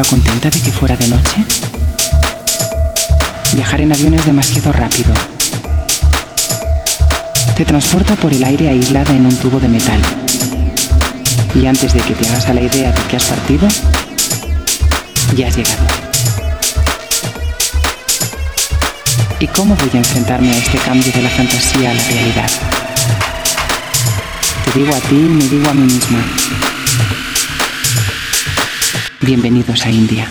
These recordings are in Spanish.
Estaba contenta de que fuera de noche. Viajar en avión es demasiado rápido. Te transporta por el aire aislada en un tubo de metal. Y antes de que te hagas a la idea de que has partido, ya has llegado. ¿Y cómo voy a enfrentarme a este cambio de la fantasía a la realidad? Te digo a ti y me digo a mí misma. Bienvenidos a India.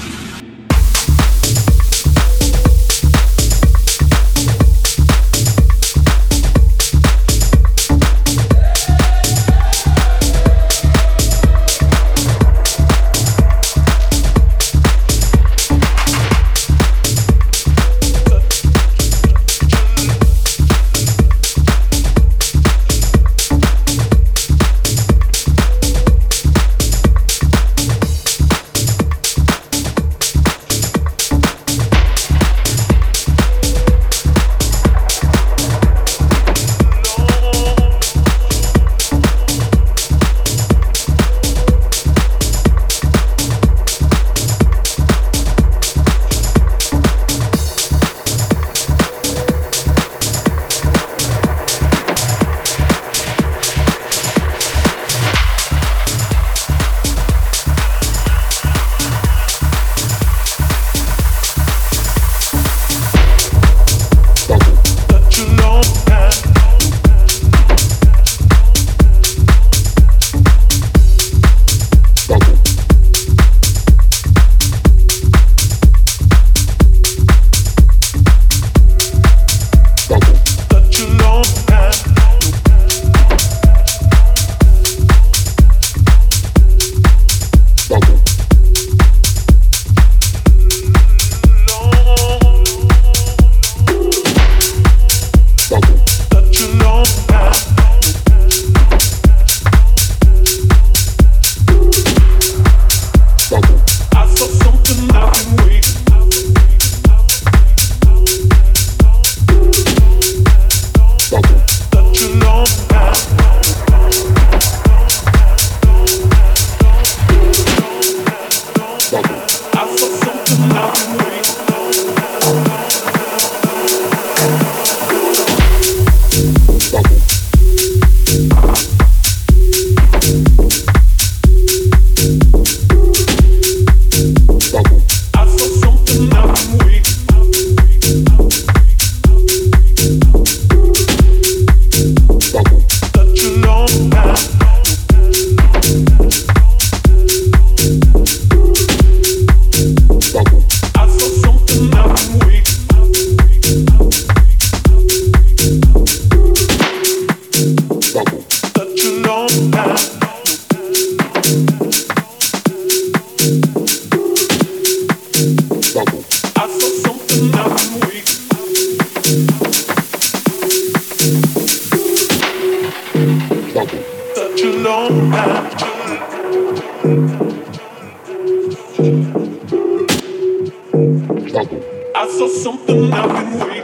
also something I've been waiting